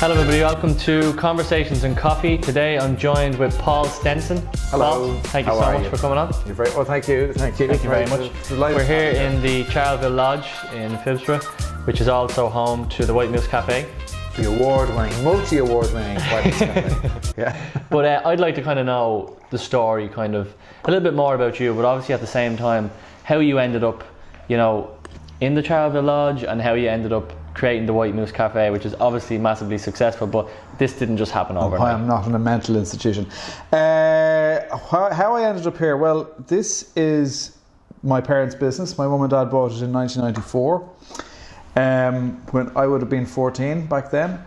Hello, everybody. Welcome to Conversations and Coffee. Today, I'm joined with Paul Stenson. Hello. Paul, thank you How so much you? for coming on. You're very well. Thank you. Thank you. Thank you very much. We're here in the Charleville Lodge in Phibsborough, which is also home to the White Moose Cafe. the award-winning, multi-award-winning. White Cafe. yeah. But uh, I'd like to kind of know the story, kind of a little bit more about you, but obviously at the same time, how you ended up, you know, in the Charleville Lodge and how you ended up creating the White Moose Cafe, which is obviously massively successful, but this didn't just happen Why overnight. I'm not in a mental institution. Uh, how, how I ended up here? Well, this is my parents' business. My mum and dad bought it in 1994, um, when I would have been 14 back then,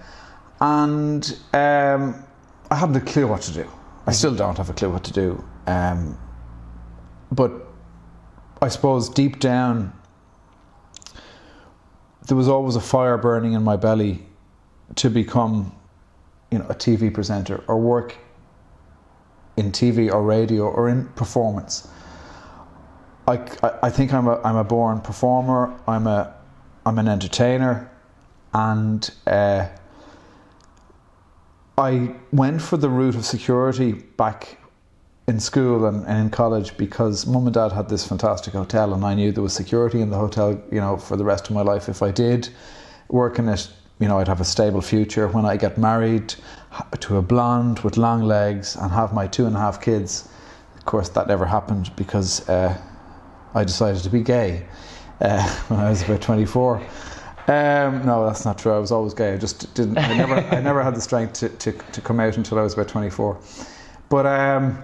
and um, I hadn't a clue what to do. I still don't have a clue what to do. Um, but I suppose deep down, there was always a fire burning in my belly to become you know, a TV presenter or work in TV or radio or in performance. I, I, think I'm a, I'm a born performer. I'm a I'm an entertainer, and uh, I went for the route of security back in school and, and in college because mum and dad had this fantastic hotel, and I knew there was security in the hotel. You know, for the rest of my life, if I did work in it, you know, I'd have a stable future. When I get married to a blonde with long legs and have my two and a half kids, of course, that never happened because uh, I decided to be gay uh, when I was about 24. Um, no, that's not true. I was always gay. I just didn't. I never. I never had the strength to, to, to come out until I was about 24. But um,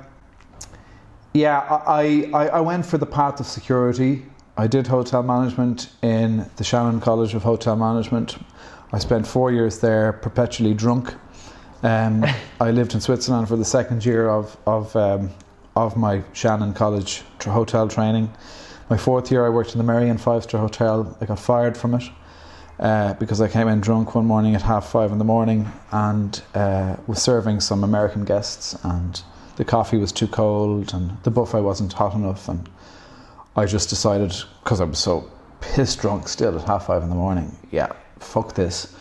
yeah, I, I, I went for the path of security. I did hotel management in the Shannon College of Hotel Management. I spent four years there, perpetually drunk. Um, I lived in Switzerland for the second year of of um, of my Shannon College tr- hotel training. My fourth year, I worked in the Merrion Five Star Hotel. I got fired from it uh, because I came in drunk one morning at half five in the morning and uh, was serving some American guests, and the coffee was too cold and the buffet wasn't hot enough, and I just decided because I was so pissed drunk still at half five in the morning. Yeah, fuck this.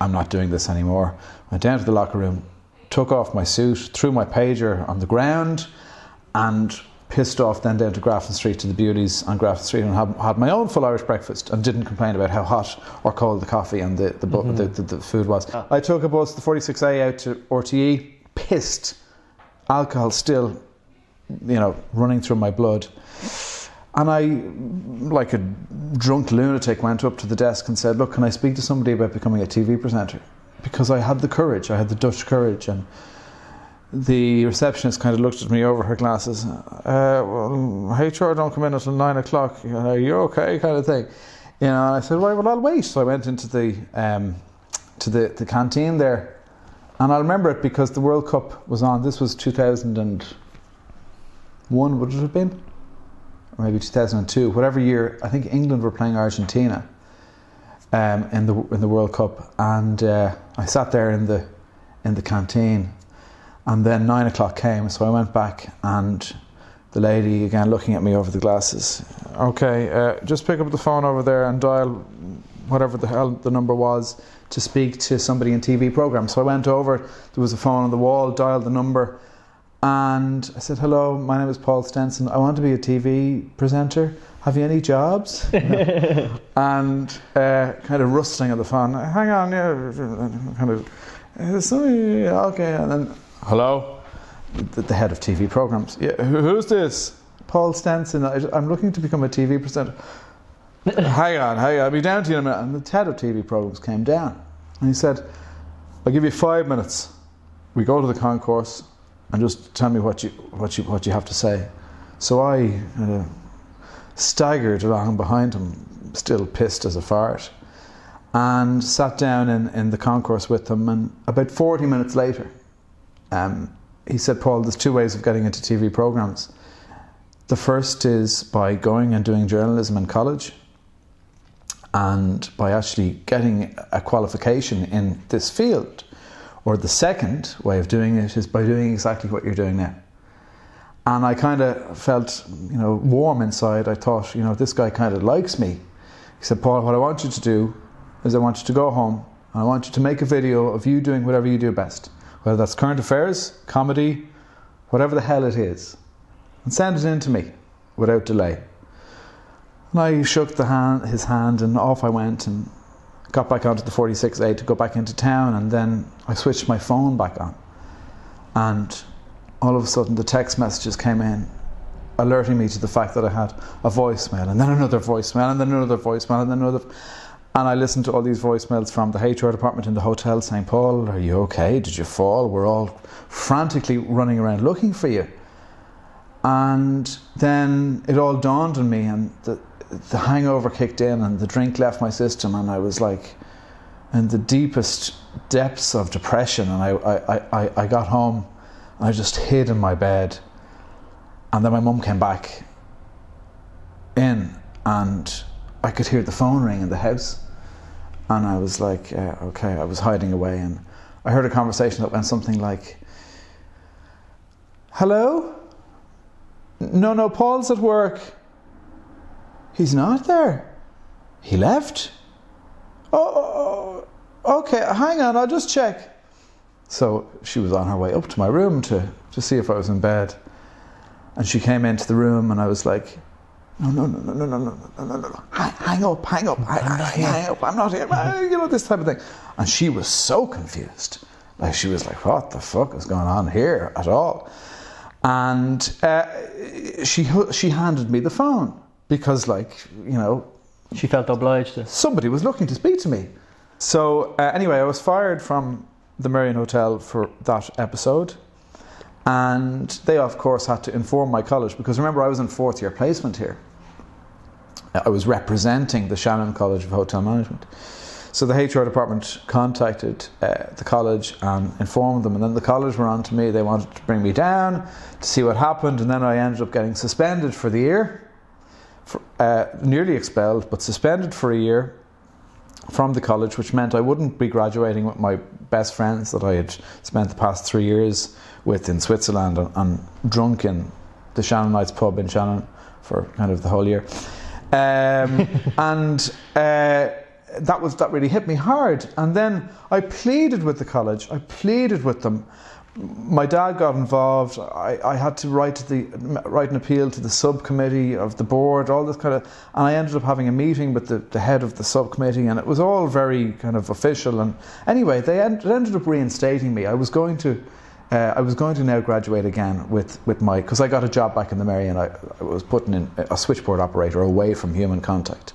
I'm not doing this anymore. Went down to the locker room, took off my suit, threw my pager on the ground, and pissed off then down to Grafton Street to the beauties on Grafton Street and had, had my own full Irish breakfast and didn't complain about how hot or cold the coffee and the, the, bu- mm-hmm. the, the, the food was. Ah. I took a bus, the 46A out to RTE, pissed, alcohol still, you know, running through my blood. And I, like a drunk lunatic, went up to the desk and said, Look, can I speak to somebody about becoming a TV presenter? Because I had the courage, I had the Dutch courage. And the receptionist kind of looked at me over her glasses. Uh, well, HR don't come in until nine o'clock. You know, Are okay? Kind of thing. You know, and I said, Right, well, I'll wait. So I went into the, um, to the, the canteen there. And I'll remember it because the World Cup was on. This was 2001, would it have been? or maybe 2002, whatever year, I think England were playing Argentina um, in the in the World Cup, and uh, I sat there in the in the canteen, and then nine o'clock came, so I went back, and the lady again looking at me over the glasses. Okay, uh, just pick up the phone over there and dial whatever the hell the number was to speak to somebody in TV program. So I went over. There was a phone on the wall. Dialed the number. And I said, "Hello, my name is Paul Stenson. I want to be a TV presenter. Have you any jobs?" and uh, kind of rustling at the phone. Hang on, yeah, kind of. "Uh, okay, and then hello, the, the head of TV programs. Yeah, who, who's this? Paul Stenson. I, I'm looking to become a TV presenter. Hang on, hang on. I'll be down to you in a minute. And the head of TV programs came down, and he said, "I'll give you five minutes. We go to the concourse." and just tell me what you what you what you have to say. So I uh, staggered along behind him, still pissed as a fart, and sat down in, in the concourse with him. And about forty minutes later, um, he said, "Paul, there's two ways of getting into TV programs. The first is by going and doing journalism in college." And by actually getting a qualification in this field, or the second way of doing it is by doing exactly what you're doing now. And I kind of felt, you know, warm inside. I thought, you know, this guy kind of likes me. He said, Paul, what I want you to do is I want you to go home. And I want you to make a video of you doing whatever you do best, whether that's current affairs, comedy, whatever the hell it is, and send it in to me without delay. And I shook the hand, his hand, and off I went and got back onto the 46A to go back into town, and then I switched my phone back on, and all of a sudden the text messages came in alerting me to the fact that I had a voicemail and then another voicemail and then another voicemail and then another. And I listened to all these voicemails from the HR department in the hotel saying, Paul, are you okay? Did you fall? We're all frantically running around looking for you. And then it all dawned on me, and the, the hangover kicked in, and the drink left my system, and I was like in the deepest depths of depression. And I, I, I, I got home, and I just hid in my bed and then my mum came back in and I could hear the phone ring in the house. And I was like, uh, okay, I was hiding away. And I heard a conversation that went something like, hello? No, no, Paul's at work. He's not there. He left. Oh, okay, hang on, I'll just check. So she was on her way up to my room to, to see if I was in bed. And she came into the room, and I was like, no, no, no, no, no, no, no, no, no, no, hang up, hang up, hang, hang, hang up, I'm not here, you know, this type of thing. And she was so confused. Like, she was like, what the fuck is going on here at all? And uh, she, she handed me the phone because, like, you know, she felt obliged to. Somebody was looking to speak to me. So, uh, anyway, I was fired from the Merrion Hotel for that episode. And they, of course, had to inform my college because remember, I was in fourth year placement here. I was representing the Shannon College of Hotel Management. So the HR department contacted uh, the college and informed them, and then the college were on to me. They wanted to bring me down to see what happened, and then I ended up getting suspended for the year, for, uh, nearly expelled, but suspended for a year from the college, which meant I wouldn't be graduating with my best friends that I had spent the past three years with in Switzerland and, and drunk in the Shannonites pub in Shannon for kind of the whole year. Um, and uh, that was that really hit me hard. And then I pleaded with the college. I pleaded with them. My dad got involved. I, I had to write the write an appeal to the subcommittee of the board, all this kind of. And I ended up having a meeting with the, the head of the subcommittee, and it was all very kind of official. And anyway, they end, ended up reinstating me. I was going to uh, I was going to now graduate again with, with my, because I got a job back in the Merrion I, I was putting in a switchboard operator away from human contact.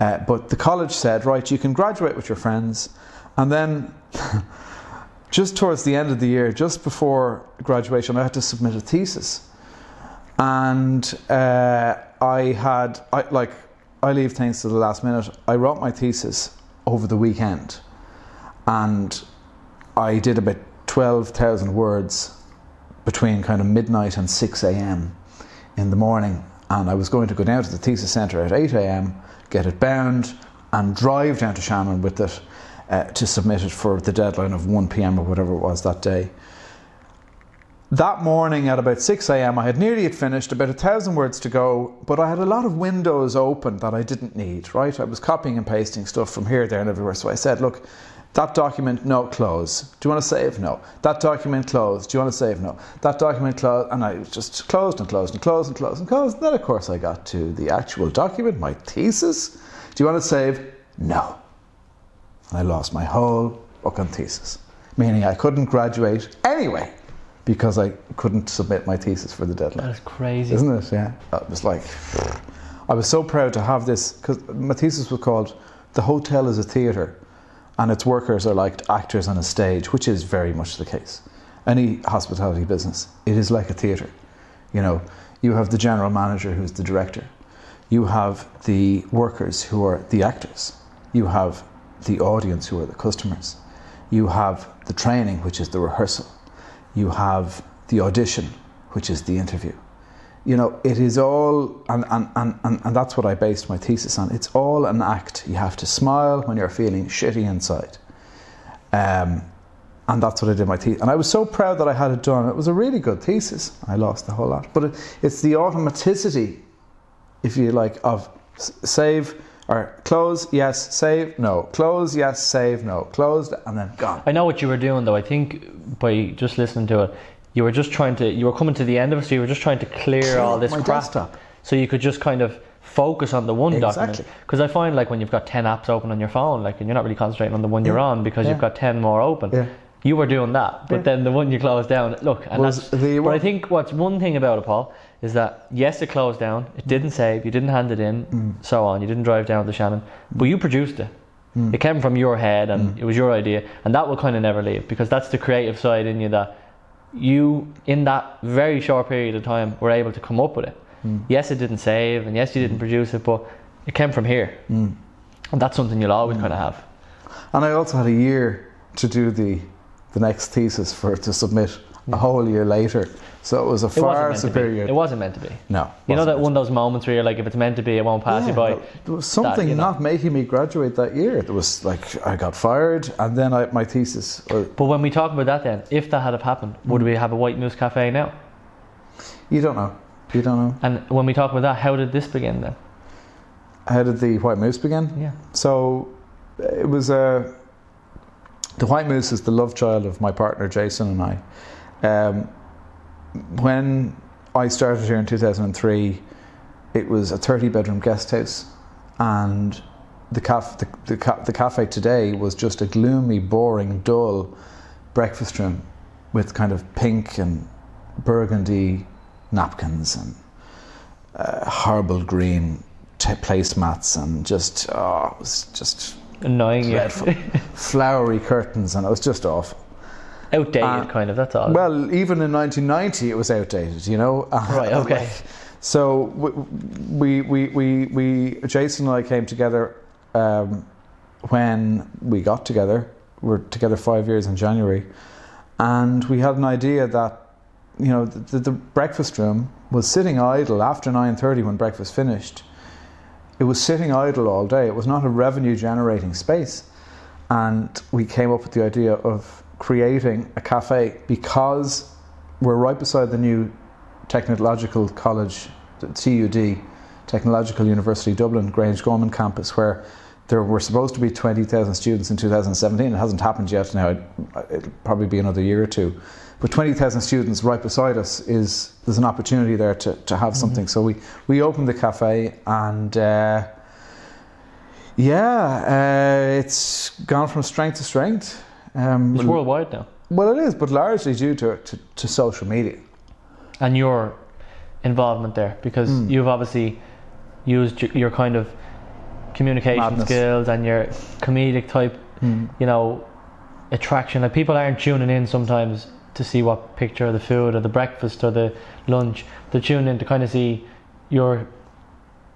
Uh, but the college said, right, you can graduate with your friends. And then just towards the end of the year, just before graduation, I had to submit a thesis. And uh, I had, I, like, I leave things to the last minute. I wrote my thesis over the weekend. And I did about 12,000 words between kind of midnight and 6 a.m. in the morning. And I was going to go down to the thesis centre at 8 a.m., get it bound, and drive down to Shannon with it uh, to submit it for the deadline of 1 p.m. or whatever it was that day. That morning at about 6 a.m., I had nearly it finished, about a thousand words to go, but I had a lot of windows open that I didn't need, right? I was copying and pasting stuff from here, there, and everywhere. So I said, look, that document, no, close. Do you want to save? No. That document, close. Do you want to save? No. That document, close. And I just closed and closed and closed and closed and closed. And then, of course, I got to the actual document, my thesis. Do you want to save? No. I lost my whole book fucking thesis, meaning I couldn't graduate anyway because I couldn't submit my thesis for the deadline. That's crazy. Isn't it? Yeah. It was like, I was so proud to have this because my thesis was called The Hotel is a Theatre and its workers are like actors on a stage, which is very much the case. Any hospitality business, it is like a theatre. You know, you have the general manager who's the director, you have the workers who are the actors, you have the audience who are the customers, you have the training, which is the rehearsal, you have the audition, which is the interview you know, it is all, and, and, and, and and that's what I based my thesis on. It's all an act. You have to smile when you're feeling shitty inside. Um, and that's what I did my thesis. And I was so proud that I had it done. It was a really good thesis. I lost a whole lot. But it, it's the automaticity, if you like, of save, Or close, yes, save, no. Close, yes, save, no. Closed, and then gone. I know what you were doing though. I think by just listening to it, you were just trying to. You were coming to the end of it, so you were just trying to clear, Clear all this crap, desktop. so you could just kind of focus on the one document. Because I find like when you've got ten apps open on your phone, like and you're not really concentrating on the one you're on because Yeah. you've got ten more open. Yeah. You were doing that, but Yeah. then the one you closed down. Look, and Was that's. the but I think what's one thing about it, Paul, is that yes, it closed down. It didn't save. You didn't hand it in. Mm. So on. You didn't drive down to Shannon, but you produced it. It came from your head and Mm. it was your idea, and that will kind of never leave because that's the creative side in you that you, in that very short period of time, were able to come up with it. Mm. Yes, it didn't save, and yes, you didn't produce it, but it came from here, Mm. and that's something you'll always kind of have. And I also had a year to do the the next thesis for to submit a whole year later. So it was a It far meant superior. It wasn't meant to be. no, You know that one of those moments where you're like, if it's meant to be, it won't pass Yeah, you by. There was something you know. not making me graduate that year. There was like I got fired, and then I, my thesis. Or, But when we talk about that, then if that had have happened, would Mm. we have a White Moose Cafe now? you don't know. You don't know. And when we talk about that, how did this begin then? How did the White Moose begin? Yeah. So it was uh, the White Moose is the love child of my partner Jason and I. Um, when I started here in 2003, it was a 30 bedroom guest house, and the, caf- the, the, ca- the cafe today was just a gloomy, boring, dull breakfast room with kind of pink and burgundy napkins and uh, horrible green t- placemats and just oh, it was just Annoying dreadful. flowery curtains, and it was just awful. Outdated, Uh, kind of, that's all. Well, even in 1990, it was outdated, you know. Right, okay. So we, we, we, we, Jason and I came together um, when we got together. We're together five years in January, and we had an idea that you know the, the, the breakfast room was sitting idle after 9:30 when breakfast finished. It was sitting idle all day. It was not a revenue generating space, and we came up with the idea of creating a cafe because we're right beside the new technological college, the TUD, Technological University Dublin, Grangegorman campus, where there were supposed to be 20,000 students in 2017. It hasn't happened yet now, it- it'll probably be another year or two. But 20,000 students right beside us is there's an opportunity there to, to have something. So we, we opened the cafe and uh, yeah, uh, it's gone from strength to strength. Um, it's worldwide now. well, it is, but largely due to, to, to social media. And your involvement there, because Hmm. you've obviously used your, your kind of communication Madness. skills and your comedic type, you know, attraction. Like people aren't tuning in sometimes to see what picture of the food or the breakfast or the lunch. They're tuning in to kind of see your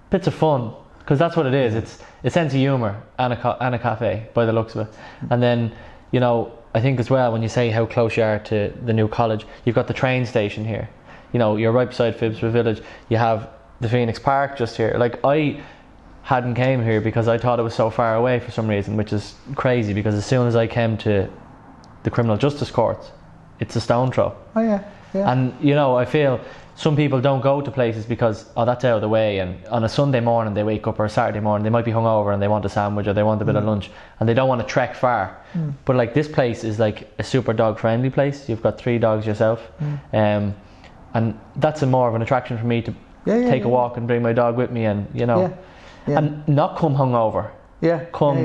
bits of fun because that's what it is. It's a sense of humour and a and a cafe by the looks of it. And then you know I think as well when you say how close you are to the new college, you've got the train station here. You know you're right beside Phibsborough Village. You have the Phoenix Park just here. Like I hadn't came here because I thought it was so far away for some reason, which is crazy because as soon as I came to the criminal justice courts, it's a stone throw. Oh, yeah. yeah. And you know, I feel some people don't go to places because oh that's out of the way and on a Sunday morning they wake up or a Saturday morning they might be hungover and they want a sandwich or they want a bit of mm. lunch and they don't want to trek far. Mm. But like this place is like a super dog friendly place. You've got three dogs yourself. Mm. Um, and that's a more of an attraction for me to Yeah, yeah, take yeah, a walk and bring my dog with me and you know and not come hungover. yeah. Come.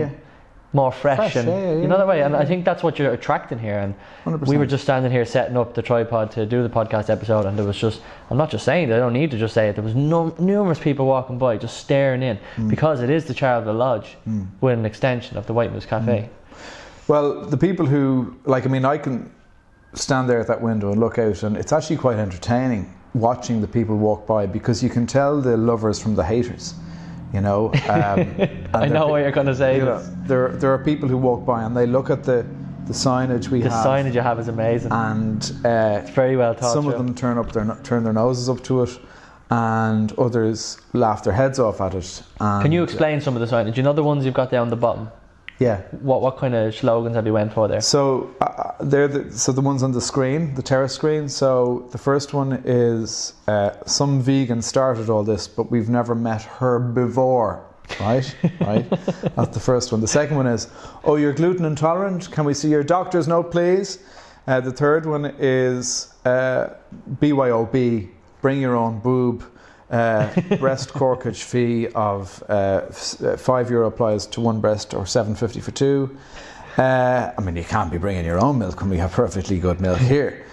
More fresh, Fresh, and yeah, yeah, you know that way. And I think that's what you're attracting here. And 100%. we were just standing here setting up the tripod to do the podcast episode, and there was just I'm not just saying it, I don't need to just say it. There was no, numerous people walking by just staring in Mm. because it is the Charleville Lodge with an extension of the White Moose Cafe. Well, the people who, like, I mean, I can stand there at that window and look out, and it's actually quite entertaining watching the people walk by because you can tell the lovers from the haters, you know. Um, I know what you're going to say. you know, there, there are people who walk by and they look at the, the signage we the have, The signage you have is amazing. and uh, it's very well thought some of them turn up their turn their noses up to it, and others laugh their heads off at it. And, Can you explain some of the signage? You know the ones you've got down the bottom. Yeah. What what kind of slogans have you went for there? So uh, they're the, so the ones on the screen, the terrace screen. So the first one is uh, some vegan started all this, but we've never met her before. Right, right. That's the first one. The second one is, oh, you're gluten intolerant. Can we see your doctor's note, please? Uh, the third one is uh, BYOB, bring your own boob. Uh, breast corkage fee of uh, five euro applies to one breast or seven fifty for two. Uh, I mean, you can't be bringing your own milk when we have perfectly good milk here.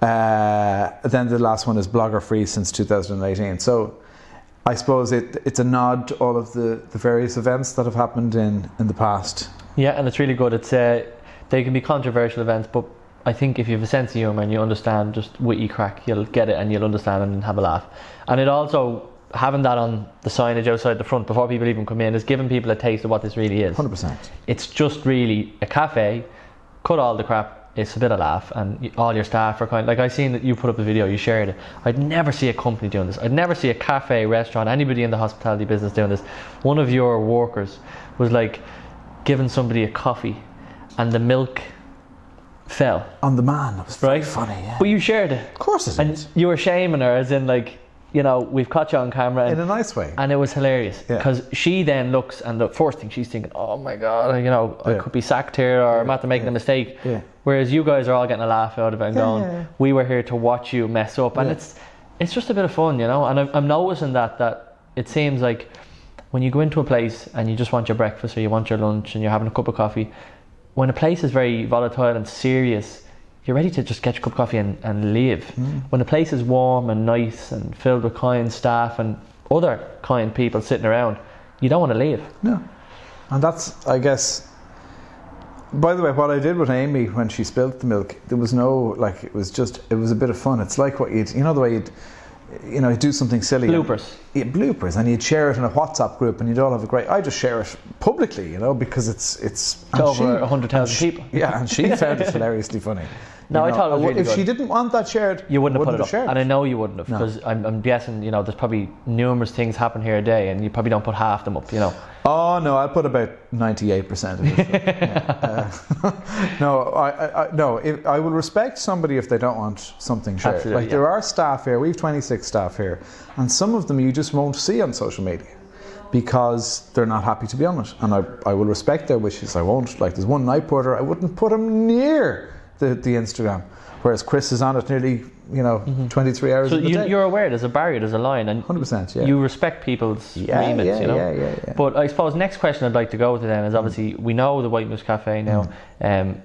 Uh, then the last one is blogger free since 2018. So I suppose it, it's a nod to all of the, the various events that have happened in, in the past. Yeah, and it's really good. It's uh, they can be controversial events, but I think if you have a sense of humour and you understand just witty crack, you'll get it and you'll understand and have a laugh. And it also having that on the signage outside the front before people even come in is giving people a taste of what this really is. 100%. It's just really a cafe. Cut all the crap. It's a bit of laugh, and all your staff are kind. Like I seen that you put up a video, you shared it. I'd never see a company doing this. I'd never see a cafe, restaurant, anybody in the hospitality business doing this. One of your workers was like giving somebody a coffee, and the milk fell. On the man, it was Right. funny, yeah. But you shared it, of course it and is. you were shaming her, as in like, you know, we've caught you on camera, In a nice way. and it was hilarious Yeah. because she then looks, and the first thing she's thinking, oh my god, you know, I Yeah. could be sacked here, or I'm after making a mistake. Yeah. Whereas you guys are all getting a laugh out of it and going, yeah, yeah. we were here to watch you mess up, and Yeah. it's it's just a bit of fun, you know. And I'm, I'm noticing that that it seems like when you go into a place and you just want your breakfast or you want your lunch and you're having a cup of coffee, when a place is very volatile and serious, you're ready to just get your cup of coffee and, and leave. Mm. When a place is warm and nice and filled with kind staff and other kind people sitting around, you don't want to leave. No. And that's, I guess. By the way, what I did with Amy when she spilled the milk, there was no like. It was just. It was a bit of fun. It's like what you'd, you know, the way you'd, you know, do something silly. Bloopers. Yeah, bloopers, and you'd share it in a WhatsApp group, and you'd all have a great. I just share it publicly, you know, because it's it's over 100,000 people. Yeah, and she found it hilariously funny. No, You I thought it was really if good. she didn't want that shared, You wouldn't have put it wouldn't up, shared and I know you wouldn't have No. because I'm, I'm guessing you know there's probably numerous things happen here a day, and you probably don't put half them up. You know, Oh no, I put about ninety-eight percent of it. Yeah. Uh, no, I, I, no. If, I will respect somebody if they don't want something shared. Absolutely, like yeah. there are staff here. We have twenty-six staff here, and some of them you just won't see on social media because they're not happy to be on it. And I, I will respect their wishes. I won't. Like there's one night porter, I wouldn't put him near the, the Instagram, whereas Chris is on it nearly, you know, mm-hmm. twenty-three hours. so you, day. you're aware there's a barrier, there's a line, and hundred percent. Yeah. you respect people's yeah, remits. yeah, you know, yeah, yeah, yeah. But I suppose next question I'd like to go to then is mm. obviously we know the White Moose Cafe now. Mm. Um,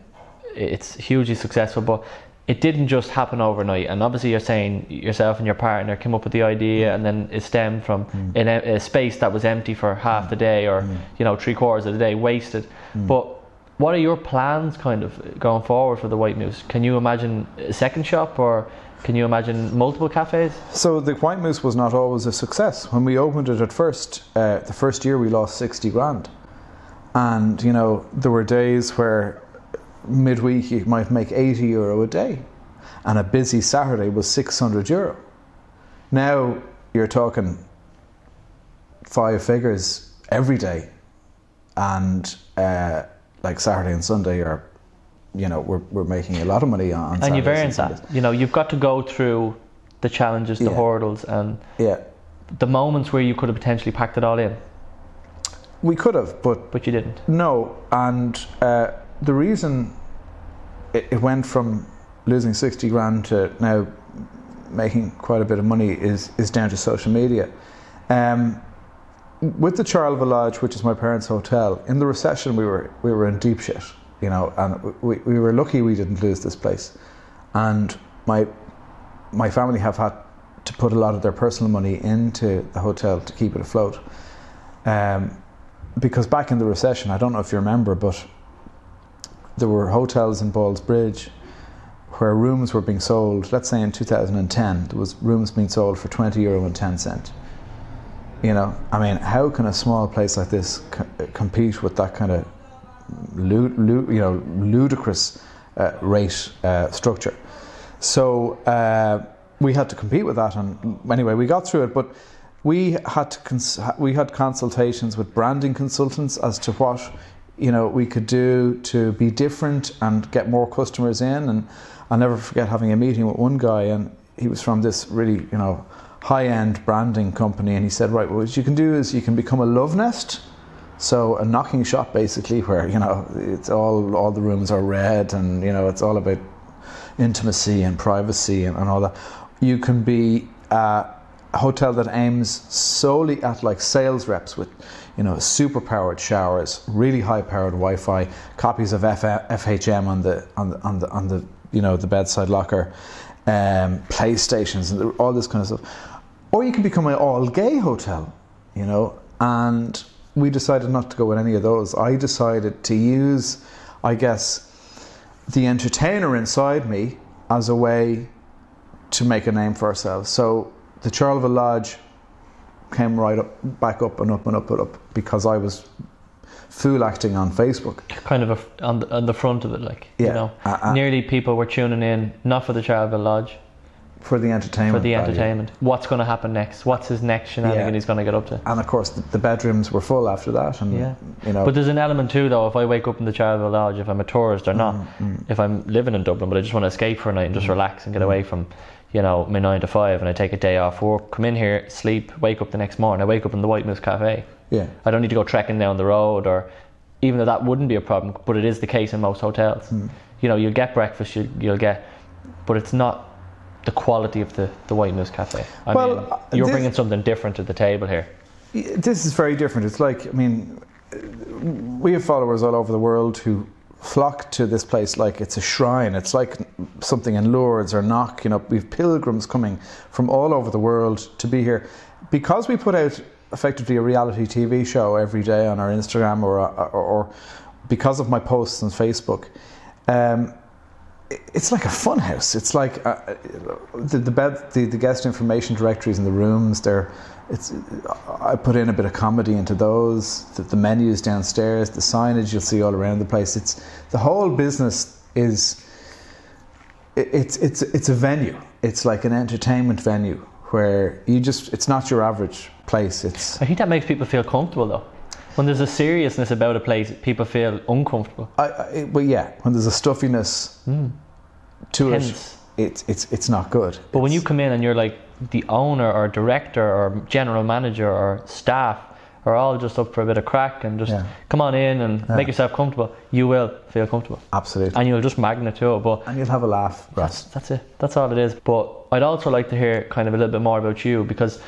it's hugely successful, but it didn't just happen overnight. And obviously, you're saying yourself and your partner came up with the idea, mm. and then it stemmed from in a, a space that was empty for half the day, or you know, three quarters of the day wasted. But what are your plans, kind of going forward for the White Moose? Can you imagine a second shop, or can you imagine multiple cafes? So the White Moose was not always a success. When we opened it at first, uh, the first year we lost sixty grand, and you know there were days where midweek you might make eighty euro a day, and a busy Saturday was six hundred euro. Now you're talking five figures every day, and uh, like Saturday and Sunday are, you know, we're, we're making a lot of money on. and you've earned that. You know, you've got to go through the challenges, the Yeah. hurdles, and Yeah, the moments where you could have potentially packed it all in, we could have, but but you didn't. No, and uh, the reason it, it went from losing 60 grand to now making quite a bit of money is, is down to social media. Um, with the Charleville Lodge, which is my parents' hotel, in the recession we were we were in deep shit, you know, and we, we were lucky we didn't lose this place. And my my family have had to put a lot of their personal money into the hotel to keep it afloat. Um, because back in the recession, I don't know if you remember, but there were hotels in Ballsbridge where rooms were being sold. Let's say in 2010, there was rooms being sold for 20 euro and 10 cent. You know, I mean, how can a small place like this co- compete with that kind of, lu- lu- you know, ludicrous uh, rate uh, structure? So uh, we had to compete with that, and anyway, we got through it. But we had cons- we had consultations with branding consultants as to what you know we could do to be different and get more customers in. And I'll never forget having a meeting with one guy, and he was from this really you know high end branding company, and he said, right, well, what you can do is you can become a love nest. So a knocking shop, basically, where you know it's all all the rooms are red, and you know it's all about intimacy and privacy and, and all that. You can be a hotel that aims solely at like sales reps with, you know, super powered showers, really high powered Wi-Fi, copies of F- FHM on the on the on the on the you know the bedside locker, um, PlayStations and all this kind of stuff. Or you can become an all gay hotel, you know, and we decided not to go with any of those. I decided to use, I guess, the entertainer inside me as a way to make a name for ourselves. So the Charleville Lodge came right up, back up and up and up and up because I was fool acting on Facebook. Kind of a, on, the, on the front of it, like Yeah. you know, Uh, uh. nearly people were tuning in not for the Charleville Lodge, For the entertainment. for the value. entertainment. What's going to happen next? What's his next shenanigan Yeah. he's going to get up to? And of course, the, the bedrooms were full after that. And, Yeah. you know, But there's an element too, though. If I wake up in the Charleville Lodge, if I'm a tourist or not, Mm, if I'm living in Dublin, but I just want to escape for a night and just relax Mm. and get away from, you know, my nine to five, and I take a day off work, come in here, sleep, wake up the next morning. I wake up in the White Moose Cafe. Yeah. I don't need to go trekking down the road, or even though that wouldn't be a problem, but it is the case in most hotels. Hmm. You know, you'll get breakfast, you'll, you'll get, but it's not the quality of the, the White Moose Cafe. I Well, mean, uh, you're this- bringing something different to the table here. This is very different. It's like, I mean, we have followers all over the world who flock to this place like it's a shrine. It's like something in Lourdes or Knock. You know, we've pilgrims coming from all over the world to be here because we put out effectively a reality TV show every day on our Instagram or or, or because of my posts on Facebook. Um, it's like a fun house. It's like uh, the the bed, the, the guest information directories in the rooms. They're, it's. I put in a bit of comedy into those. The, the menus downstairs, the signage you'll see all around the place. It's the whole business is. it- It's it's it's a venue. It's like an entertainment venue where you just. It's not your average place. It's. I think that makes people feel comfortable though. When there's a seriousness about a place, people feel uncomfortable. I, I, but yeah, when there's a stuffiness hmm. to Tense. it, it's it's it's not good. But when you come in and you're like the owner or director or general manager or staff are all just up for a bit of crack and just Yeah. come on in and Yeah. make yourself comfortable, you will feel comfortable. absolutely, And you'll just magnet to it. But and you'll have a laugh. that's, that's it. That's all it is. But I'd also like to hear kind of a little bit more about you because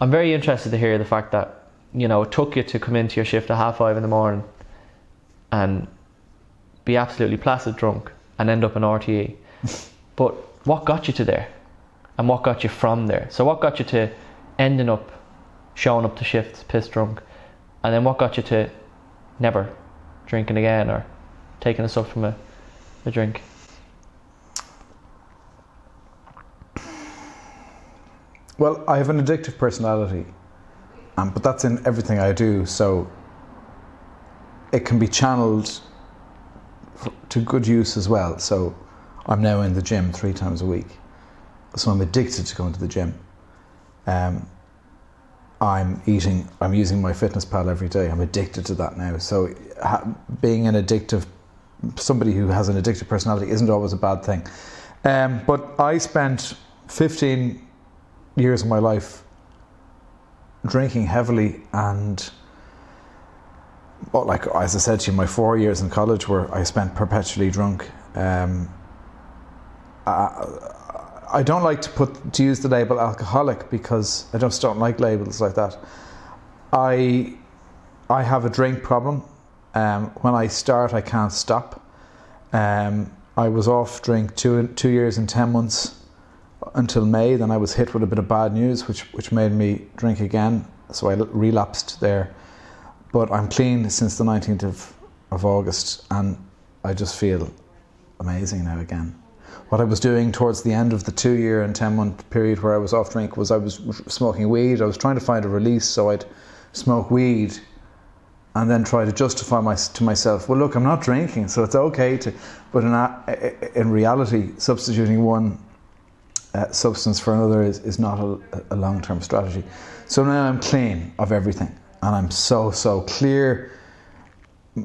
I'm very interested to hear the fact that, you know, it took you to come into your shift at half five in the morning and be absolutely placid drunk and end up in RTE. but what got you to there? And what got you from there? So what got you to ending up showing up to shifts pissed drunk? And then what got you to never drinking again or taking a from a, a drink? Well, I have an addictive personality, um, but that's in everything I do. So it can be channeled to good use as well. So I'm now in the gym three times a week. So I'm addicted to going to the gym. Um, I'm eating. I'm using MyFitnessPal every day. I'm addicted to that now. So ha- being an addictive, somebody who has an addictive personality isn't always a bad thing. Um, but I spent 15 years of my life drinking heavily and well, like as I said to you, my four years in college where I spent perpetually drunk. Um, I, I don't like to put to use the label alcoholic because I just don't like labels like that. I I have a drink problem. Um, when I start, I can't stop. Um, I was off drink two two years and ten months until May. Then I was hit with a bit of bad news, which which made me drink again. So I relapsed there. But I'm clean since the 19th of, of August, and I just feel amazing now again. What I was doing towards the end of the two year and 10 month period where I was off drink was I was smoking weed. I was trying to find a release, so I'd smoke weed and then try to justify my, to myself, well, look, I'm not drinking, so it's okay to. But in, in reality, substituting one uh, substance for another is, is not a, a long term strategy. So now I'm clean of everything, and I'm so, so clear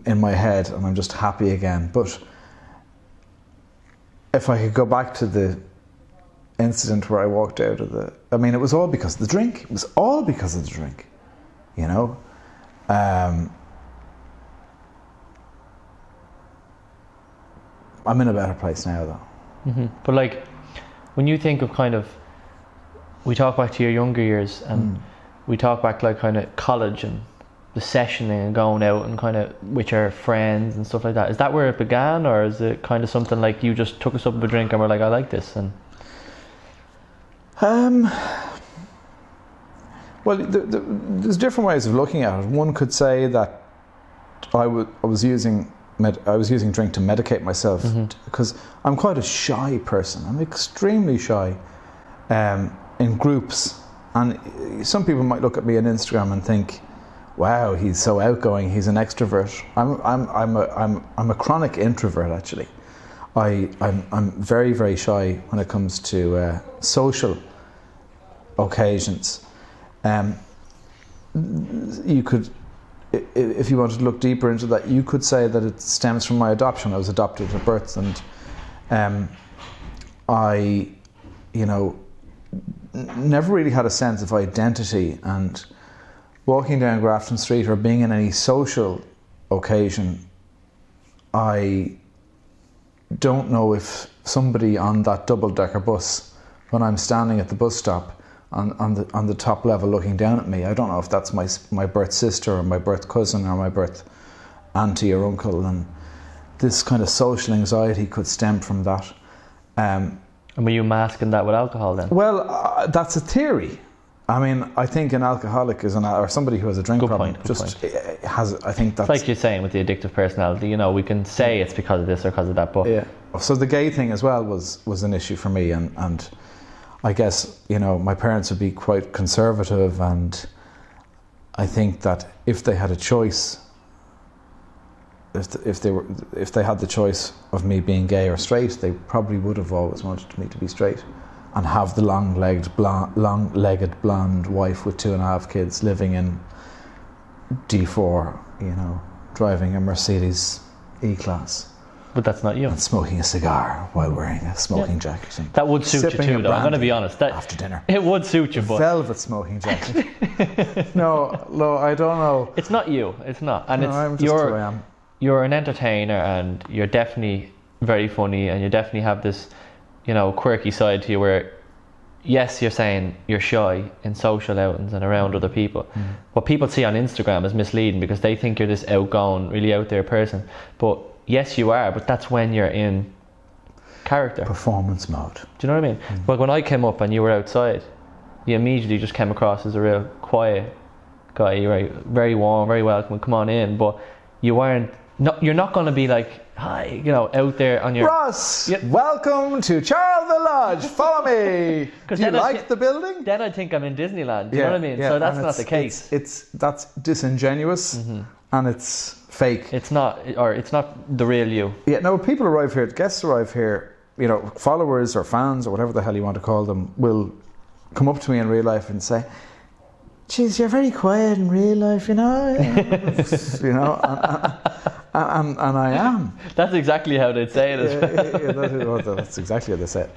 in my head, and I'm just happy again. But if I could go back to the incident where I walked out of the. I mean, it was all because of the drink. It was all because of the drink. You know. Um, I'm in a better place now, though. hmm But like, when you think of kind of, we talk back to your younger years, and Mm. we talk back like kind of college and the sessioning and going out and kind of with your friends and stuff like that. Is that where it began, or is it kind of something like you just took a sip of a drink and were like, I like this, and Um, well, the, the, there's different ways of looking at it. One could say that I wa- I was using med- I was using drink to medicate myself Mhm. because I'm quite a shy person. I'm extremely shy um, in groups, and uh, some people might look at me on Instagram and think, "Wow, he's so outgoing. He's an extrovert." I'm I'm I'm a I'm I'm a chronic introvert actually. I, I'm, I'm very, very shy when it comes to uh, social occasions. Um, you could, if you wanted to look deeper into that, you could say that it stems from my adoption. I was adopted at birth, and um, I, you know, never really had a sense of identity. And walking down Grafton Street or being in any social occasion, I don't know if somebody on that double decker bus, when I'm standing at the bus stop on, on, the, on the top level looking down at me, I don't know if that's my, my birth sister or my birth cousin or my birth auntie or uncle. And this kind of social anxiety could stem from that. Um, and were you masking that with alcohol then? well, uh, that's a theory. I mean, I think an alcoholic is an or somebody who has a drink Good problem point, just uh, has. I think that's It's like you're saying with the addictive personality, you know, we can say it's because of this or because of that, but Yeah. So the gay thing as well was was an issue for me, and and I guess you know my parents would be quite conservative, and I think that if they had a choice, if th- if they were if they had the choice of me being gay or straight, they probably would have always wanted me to be straight, and have the long-legged blonde, long-legged blonde wife with two and a half kids living in D four, you know, driving a Mercedes E class but that's not you. and smoking a cigar while wearing a smoking jacket. and That would suit you too, though. I'm going to be honest. That after dinner. it would suit you, but Velvet smoking jacket. no, no, I don't know. it's not you. It's not, and No, it's I'm just who I you're am. you're an entertainer, and you're definitely very funny, and you definitely have this, you know, quirky side to you where. Yes, you're saying you're shy in social outings and around other people. Mm. What people see on Instagram is misleading because they think you're this outgoing, really out there person. But yes, you are, but that's when you're in character. Performance mode. Do you know what I mean? Mm. Like when I came up and you were outside, you immediately just came across as a real quiet guy. You were very warm, very welcome. Come on in, but you weren't. You're not going to be like, hi, you know, out there on your. Ross, Yep. welcome to Charleville Lodge. Follow me. Do you like thi- the building? Then I think I'm in Disneyland. Do you know what I mean? so that's not the case. Mm-hmm. It's, it's that's disingenuous and it's fake. It's not, or it's not the real you. Yeah, no, people arrive here, guests arrive here, you know, followers or fans or whatever the hell you want to call them will come up to me in real life and say, Geez, you're very quiet in real life, you know. you know, and, and, and, I am. That's exactly how they'd say it. Yeah, well. yeah, yeah, that is- that's exactly what they said.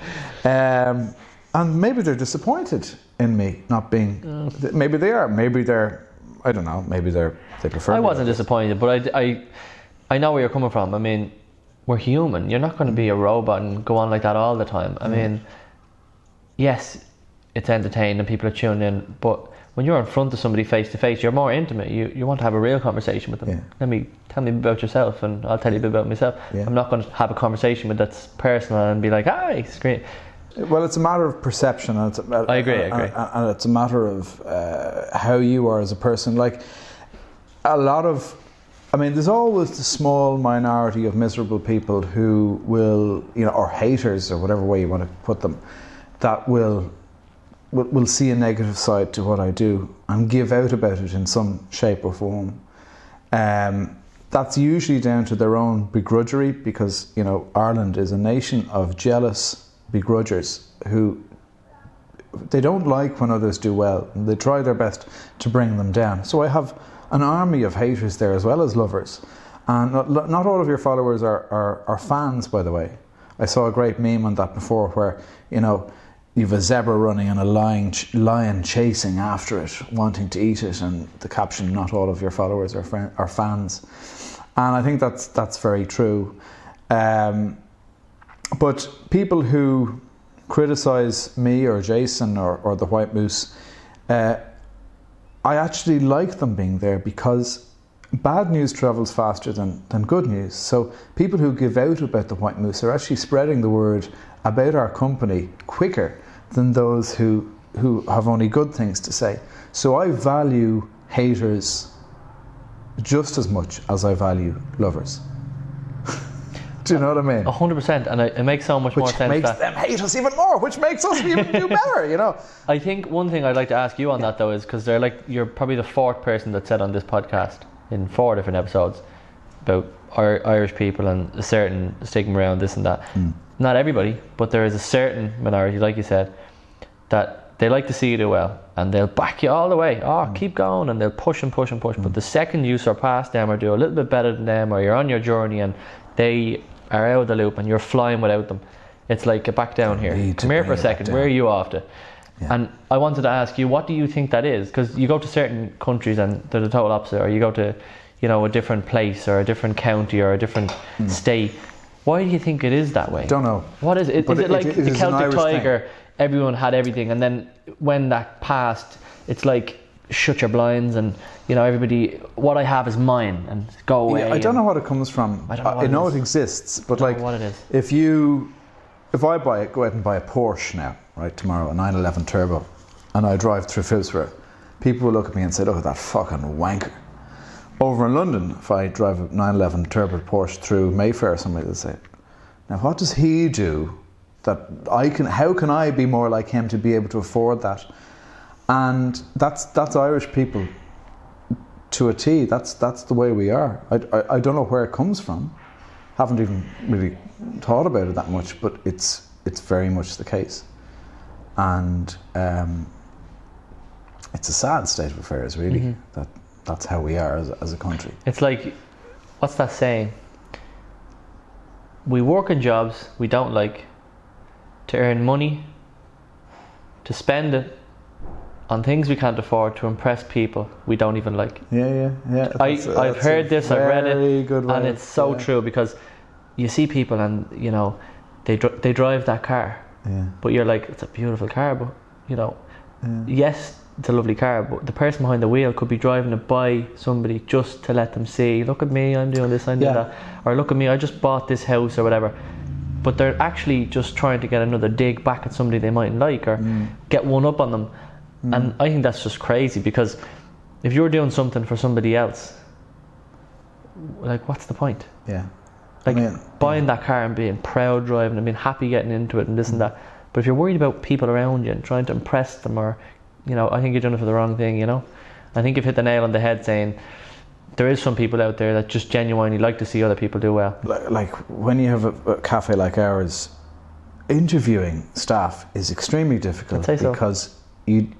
Um, and maybe they're disappointed in me not being. Maybe they are. Maybe they're. I don't know. Maybe they're. They prefer. I wasn't disappointed, but I, I, I know where you're coming from. I mean, we're human. You're not going to be a robot and go on like that all the time. Mm. I mean, yes, it's entertaining and people are tuning in, but when you're in front of somebody face to face, you're more intimate. You you want to have a real conversation with them. Yeah. Let me tell me about yourself, and I'll tell you a bit about myself. Yeah. I'm not going to have a conversation with that's personal and be like, "Hi, it's great." Well, it's a matter of perception, and it's a, I agree, I and- agree. and, and it's a matter of uh, how you are as a person. Like a lot of, I mean, there's always the small minority of miserable people who will, you know, or haters or whatever way you want to put them, that will will, will see a negative side to what I do and give out about it in some shape or form. Um, that's usually down to their own begrudgery because you know Ireland is a nation of jealous begrudgers who they don't like when others do well and they try their best to bring them down. So I have an army of haters there as well as lovers. And not, not all of your followers are, are, are fans, by the way. I saw a great meme on that before where, you know, you've a zebra running and a lion, ch- lion chasing after it, wanting to eat it, and the caption, "Not all of your followers are, are fans," and I think that's that's very true. Um, but people who criticize me or Jason or, or the White Moose, uh, I actually like them being there because bad news travels faster than, than good news. So people who give out about the White Moose are actually spreading the word about our company quicker than those who who have only good things to say. So I value haters just as much as I value lovers. Do you know what I mean? A hundred percent, and it, it makes so much more sense. Which makes that them hate us even more, which makes us even do better, you know. I think one thing I'd like to ask you on that though is because they're like you're probably the fourth person that said on this podcast in four different episodes about Ir- Irish people and a certain stigma around this and that. Mm. Not everybody, but there is a certain minority, like you said, that they like to see you do well and they'll back you all the way. Oh, mm. keep going, and they'll push and push and push. But mm. the second you surpass them or do a little bit better than them, or you're on your journey and they are out of the loop and you're flying without them, it's like get back down here. Come here for a second. Where are you off to? Yeah. And I wanted to ask you, what do you think that is? Because you go to certain countries and they're the total opposite, or you go to, you know, a different place or a different county or a different hmm. state. Why do you think it is that way? Don't know. What is it? But Is it it- like it the Celtic Irish thing. Tiger? Everyone had everything, and then when that passed, it's like shut your blinds, and you know everybody. What I have is mine, and go away. Yeah, I don't know what it comes from. I know I it know it exists, but like what it is. if you, if I buy it, go out and buy a Porsche now, right tomorrow, a 911 Turbo, and I drive through Phibsborough, people will look at me and say, "Look at that fucking wanker." Over in London, if I drive a 911 Turbo Porsche through Mayfair, somebody will say, "Now what does he do that I can? How can I be more like him to be able to afford that?" And that's that's Irish people to a T. That's that's the way we are. I, I, I don't know where it comes from. Haven't even really thought about it that much, but it's it's very much the case, and um, it's a sad state of affairs, really. That that's how we are as, as a country. It's like, what's that saying? We work in jobs we don't like to earn money, to spend it on things we can't afford to impress people we don't even like. Yeah, yeah, yeah. I, That's a- I've heard this, I've read it, and it's so yeah, true because you see people and you know they dr- they drive that car, Yeah, but you're like it's a beautiful car, but you know yeah. yes, it's a lovely car, but the person behind the wheel could be driving it by somebody just to let them see, look at me, I'm doing this, I'm doing that, or look at me, I just bought this house or whatever. But they're actually just trying to get another dig back at somebody they mightn't like or Mm. get one up on them. Hmm. And I think that's just crazy because if you're doing something for somebody else, like what's the point? yeah. Like I mean, buying that car and being proud driving and being happy getting into it and this and hmm. that. But if you're worried about people around you and trying to impress them or, you know, I think you're doing it for the wrong thing, you know? I think you've hit the nail on the head saying there is some people out there that just genuinely like to see other people do well. like, like when you have a, a cafe like ours, interviewing staff is extremely difficult say so. because you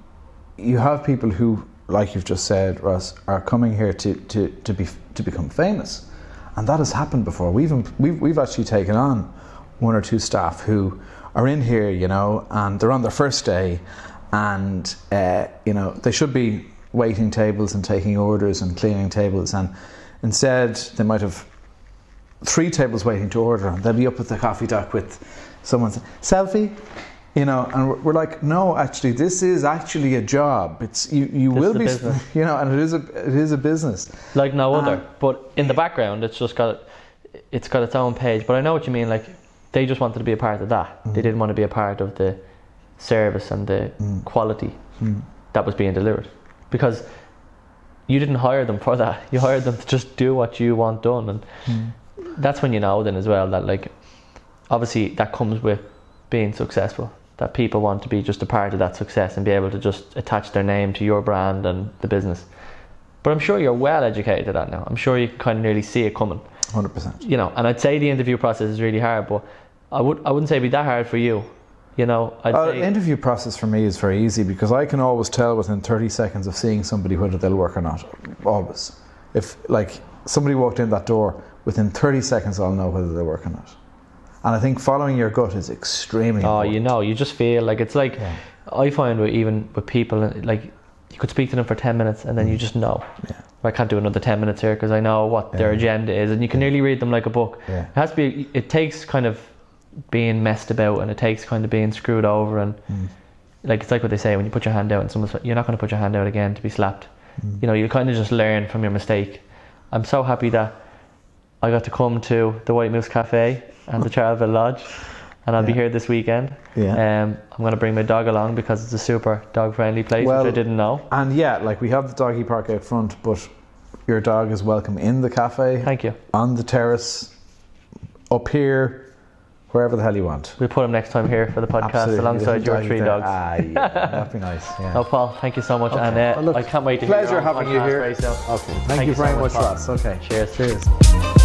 you have people who, like you've just said, Ross, are coming here to, to, to be to become famous, and that has happened before. We've we've we've actually taken on one or two staff who are in here, you know, and they're on their first day, and uh, you know they should be waiting tables and taking orders and cleaning tables, and instead they might have three tables waiting to order, and they'll be up at the coffee dock with someone. Selfie, you know, and we're, like, no, actually, this is actually a job. It's you, you This will be, business. you know, and it is a it is a business. Like no uh, other. Um, but in the background it's just got it's got its own page. But I know what you mean, like they just wanted to be a part of that. Mm. They didn't want to be a part of the service and the mm. quality mm. that was being delivered. Because you didn't hire them for that. You hired them to just do what you want done and that's when you know then as well that like obviously that comes with being successful that people want to be just a part of that success and be able to just attach their name to your brand and the business but i'm sure you're well educated at that now i'm sure you can kind of nearly see it coming Hundred percent. you know and i'd say the interview process is really hard but i would i wouldn't say it'd be that hard for you you know i'd Uh, say the interview process for me is very easy because I can always tell within 30 seconds of seeing somebody whether they'll work or not. Always. If like somebody walked in that door, within 30 seconds I'll know whether they'll work or not. And I think following your gut is extremely Oh, important. you know, you just feel like it's like Yeah. I find with even with people like you could speak to them for ten minutes and then you just know. Yeah. I can't do another ten minutes here because I know what their agenda is, and you can nearly read them like a book. It has to be. It takes kind of being messed about, and it takes kind of being screwed over, and Mm. like it's like what they say when you put your hand out and someone's you're not going to put your hand out again to be slapped. Mm. You know, you kind of just learn from your mistake. I'm so happy that I got to come to the White Moose Cafe and the Charleville Lodge, and I'll be here this weekend. Yeah. Um, I'm going to bring my dog along because it's a super dog friendly place, Well- which I didn't know. And yeah, like we have the doggy park out front, but your dog is welcome in the cafe, Thank you. on the terrace, up here, wherever the hell you want. We'll put him next time here for the podcast Absolutely. alongside your three there. dogs. Ah, yeah, that'd be nice. Yeah. Oh, Paul, thank you so much, and uh, Well, look, I can't wait to hear Pleasure having you here. Okay, thank, you you so very much, much. Ross. Okay, Cheers. cheers.